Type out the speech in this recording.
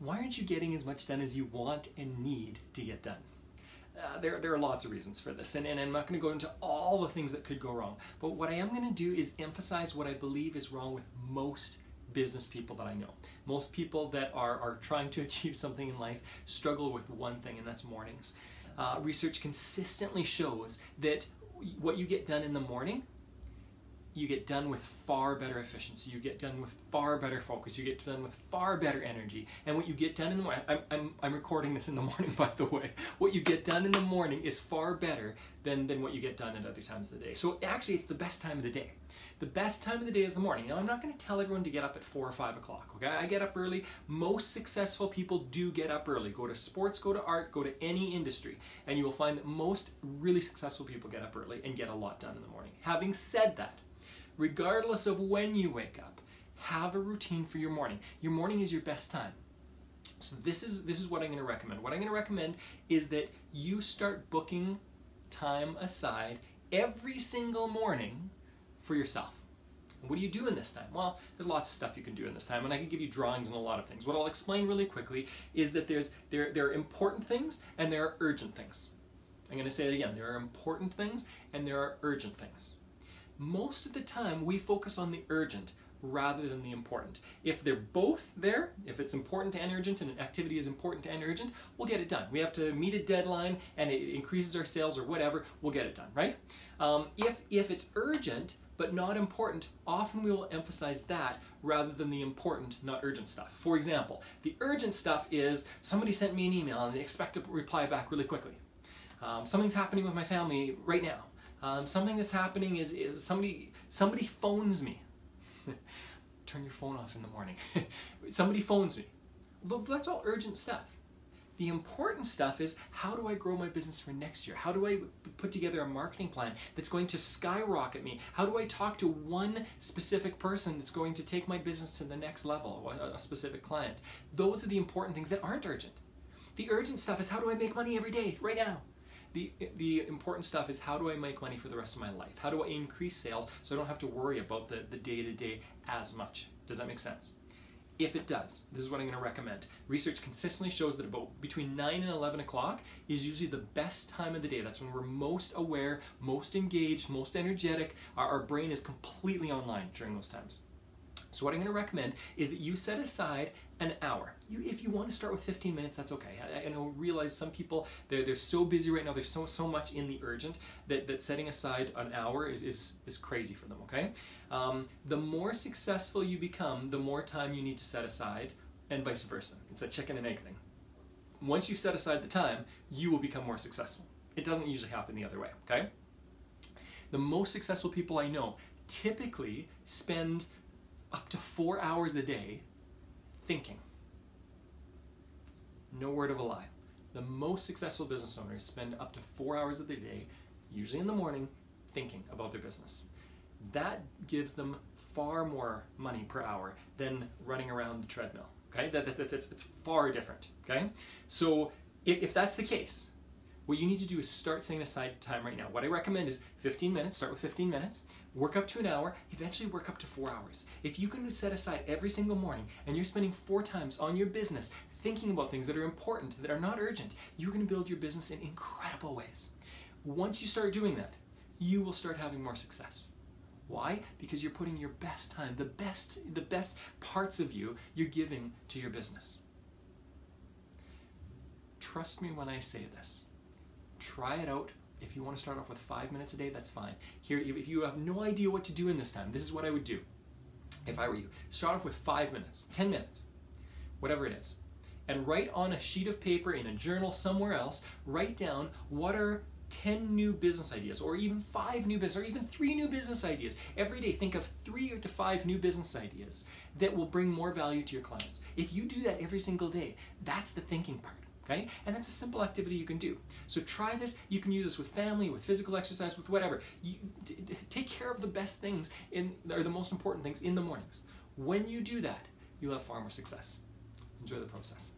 why aren't you getting as much done as you want and need to get done? Uh, there, there are lots of reasons for this, and, and I'm not going to go into all the things that could go wrong. But what I am going to do is emphasize what I believe is wrong with most business people that I know. Most people that are, are trying to achieve something in life struggle with one thing, and that's mornings. Uh, research consistently shows that what you get done in the morning you get done with far better efficiency. You get done with far better focus. You get done with far better energy. And what you get done in the morning, I'm, I'm, I'm recording this in the morning, by the way. What you get done in the morning is far better than, than what you get done at other times of the day. So actually, it's the best time of the day. The best time of the day is the morning. Now, I'm not going to tell everyone to get up at 4 or 5 o'clock, okay? I get up early. Most successful people do get up early. Go to sports, go to art, go to any industry, and you will find that most really successful people get up early and get a lot done in the morning. Having said that, regardless of when you wake up, have a routine for your morning. Your morning is your best time. So this is this is what I'm going to recommend. What I'm going to recommend is that you start booking time aside every single morning for yourself. what do you do in this time? Well, there's lots of stuff you can do in this time, and I can give you drawings and a lot of things. What I'll explain really quickly is that there's there there are important things and there are urgent things. I'm going to say it again. There are important things and there are urgent things most of the time we focus on the urgent rather than the important. If they're both there, if it's important and urgent and an activity is important and urgent, we'll get it done. We have to meet a deadline and it increases our sales or whatever, we'll get it done, right? Um, if, if it's urgent but not important, often we will emphasize that rather than the important, not urgent stuff. For example, the urgent stuff is somebody sent me an email and they expect to reply back really quickly. Um, something's happening with my family right now. Um, something that's happening is, is somebody somebody phones me. Turn your phone off in the morning. somebody phones me. That's all urgent stuff. The important stuff is how do I grow my business for next year? How do I put together a marketing plan that's going to skyrocket me? How do I talk to one specific person that's going to take my business to the next level, a specific client? Those are the important things that aren't urgent. The urgent stuff is how do I make money every day, right now? The, the important stuff is how do I make money for the rest of my life? How do I increase sales so I don't have to worry about the, the day-to-day as much? Does that make sense? If it does, this is what I'm going to recommend. Research consistently shows that about between 9 and 11 o'clock is usually the best time of the day. That's when we're most aware, most engaged, most energetic. Our, our brain is completely online during those times. So what I'm going to recommend is that you set aside an hour. You, if you want to start with 15 minutes, that's okay. I, I know, realize some people, they're, they're so busy right now, there's so, so much in the urgent that, that setting aside an hour is, is, is crazy for them, okay? Um, the more successful you become, the more time you need to set aside, and vice versa. It's a chicken and egg thing. Once you set aside the time, you will become more successful. It doesn't usually happen the other way, okay? The most successful people I know typically spend up to four hours a day thinking. No word of a lie. The most successful business owners spend up to four hours of their day, usually in the morning, thinking about their business. That gives them far more money per hour than running around the treadmill. Okay, that, that, that's it's, it's far different. Okay, so if, if that's the case, what you need to do is start setting aside time right now. What I recommend is 15 minutes, start with 15 minutes, work up to an hour, eventually work up to four hours. If you can set aside every single morning and you're spending four times on your business thinking about things that are important, that are not urgent, you're to build your business in incredible ways. Once you start doing that, you will start having more success. Why? Because you're putting your best time, the best, the best parts of you, you're giving to your business. Trust me when I say this. Try it out if you want to start off with five minutes a day, that's fine. Here, if you have no idea what to do in this time, this is what I would do if I were you. Start off with five minutes, 10 minutes, whatever it is. And write on a sheet of paper in a journal somewhere else, write down what are 10 new business ideas, or even five new business, or even three new business ideas. Every day, think of three to five new business ideas that will bring more value to your clients. If you do that every single day, that's the thinking part okay? And that's a simple activity you can do. So try this. You can use this with family, with physical exercise, with whatever. You, take care of the best things in, or the most important things in the mornings. When you do that, you'll have far more success. Enjoy the process.